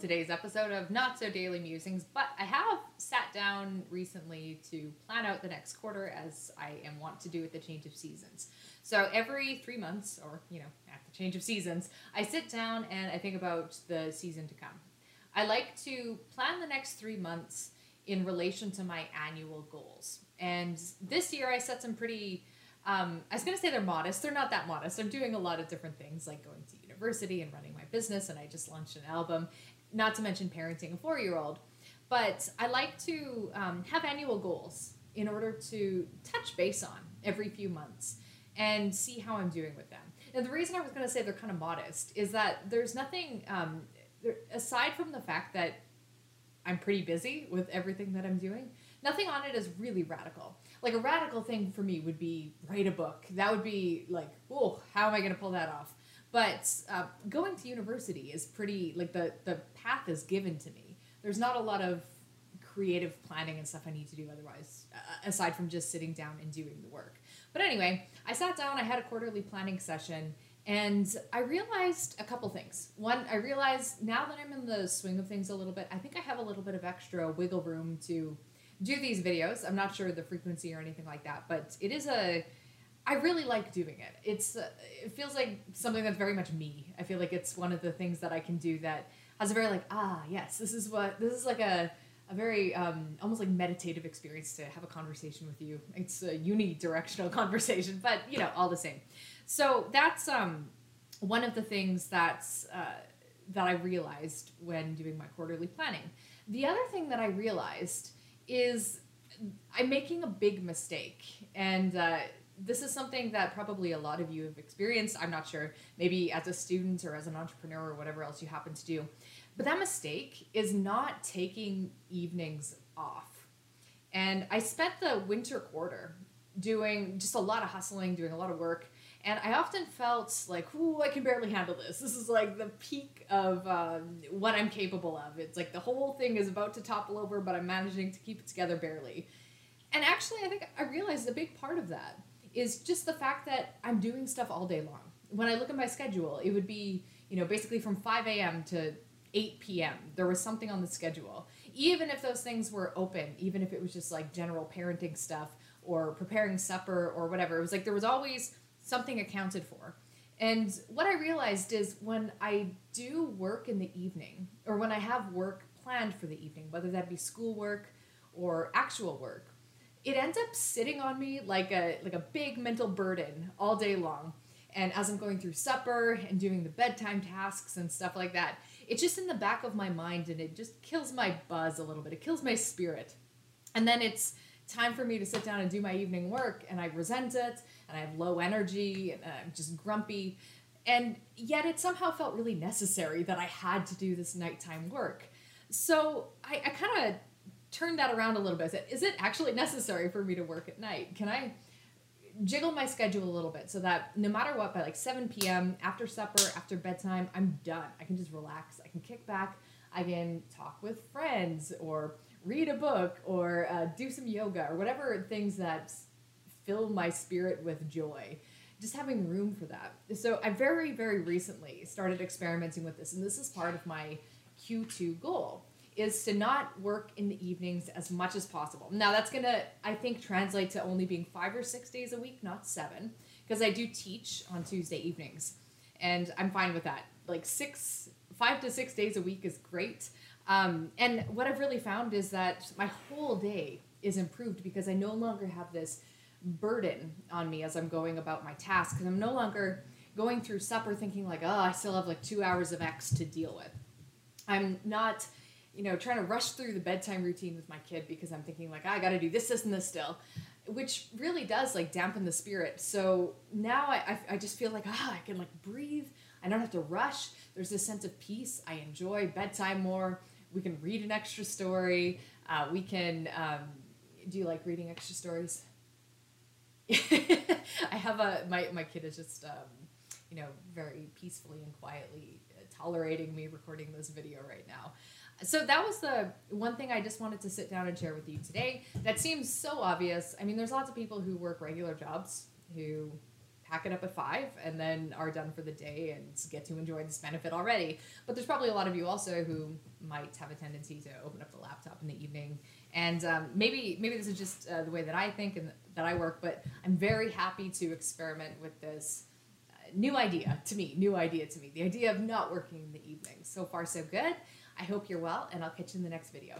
today's episode of Not So Daily Musings, but I have sat down recently to plan out the next quarter as I am wont to do with the change of seasons. So every three months, or you know, at the change of seasons, I sit down and I think about the season to come. I like to plan the next three months in relation to my annual goals. And this year I set some pretty um, I was going to say they're modest. They're not that modest. I'm doing a lot of different things like going to university and running my business, and I just launched an album, not to mention parenting a four year old. But I like to um, have annual goals in order to touch base on every few months and see how I'm doing with them. And the reason I was going to say they're kind of modest is that there's nothing, um, aside from the fact that I'm pretty busy with everything that I'm doing, nothing on it is really radical like a radical thing for me would be write a book. That would be like, oh, how am I going to pull that off? But uh, going to university is pretty like the the path is given to me. There's not a lot of creative planning and stuff I need to do otherwise, uh, aside from just sitting down and doing the work. But anyway, I sat down. I had a quarterly planning session. And I realized a couple things. One, I realized now that I'm in the swing of things a little bit, I think I have a little bit of extra wiggle room to do these videos. I'm not sure the frequency or anything like that, but it is a. I really like doing it. It's uh, it feels like something that's very much me. I feel like it's one of the things that I can do that has a very like ah yes this is what this is like a a very um, almost like meditative experience to have a conversation with you. It's a unidirectional conversation, but you know all the same. So that's um one of the things that's uh, that I realized when doing my quarterly planning. The other thing that I realized is I'm making a big mistake. And uh, this is something that probably a lot of you have experienced. I'm not sure, maybe as a student or as an entrepreneur or whatever else you happen to do. But that mistake is not taking evenings off. And I spent the winter quarter doing just a lot of hustling, doing a lot of work, and I often felt like, ooh, I can barely handle this. This is like the peak of um, what I'm capable of. It's like the whole thing is about to topple over, but I'm managing to keep it together barely. And actually, I think I realized a big part of that is just the fact that I'm doing stuff all day long. When I look at my schedule, it would be, you know, basically from 5 a.m. to 8 p.m. There was something on the schedule. Even if those things were open, even if it was just like general parenting stuff or preparing supper or whatever, it was like there was always something accounted for. And what I realized is when I do work in the evening, or when I have work planned for the evening, whether that be schoolwork or actual work, it ends up sitting on me like a like a big mental burden all day long. And as I'm going through supper and doing the bedtime tasks and stuff like that, it's just in the back of my mind and it just kills my buzz a little bit. It kills my spirit. And then it's time for me to sit down and do my evening work and I resent it and I have low energy and I'm just grumpy. And yet it somehow felt really necessary that I had to do this nighttime work. So I, I kind of turned that around a little bit. Is it actually necessary for me to work at night? Can I jiggle my schedule a little bit so that no matter what, by like 7 p.m., after supper, after bedtime, I'm done. I can just relax. I can kick back. I can talk with friends or read a book or uh, do some yoga or whatever things that fill my spirit with joy just having room for that so i very very recently started experimenting with this and this is part of my q2 goal is to not work in the evenings as much as possible now that's gonna i think translate to only being five or six days a week not seven because i do teach on tuesday evenings and i'm fine with that like six five to six days a week is great um, and what I've really found is that my whole day is improved because I no longer have this burden on me as I'm going about my tasks. And I'm no longer going through supper thinking like, oh, I still have like two hours of X to deal with. I'm not, you know, trying to rush through the bedtime routine with my kid because I'm thinking like, I got to do this, this, and this still, which really does like dampen the spirit. So now I, I, I just feel like, ah, oh, I can like breathe. I don't have to rush. There's this sense of peace. I enjoy bedtime more we can read an extra story. Uh, we can. Um, do you like reading extra stories? I have a my my kid is just um, you know very peacefully and quietly tolerating me recording this video right now. So that was the one thing I just wanted to sit down and share with you today. That seems so obvious. I mean, there's lots of people who work regular jobs who pack it up at five and then are done for the day and get to enjoy this benefit already. But there's probably a lot of you also who might have a tendency to open up the laptop in the evening. And um, maybe maybe this is just uh, the way that I think and that I work, but I'm very happy to experiment with this uh, new idea to me, new idea to me, the idea of not working in the evening. So far, so good. I hope you're well, and I'll catch you in the next video.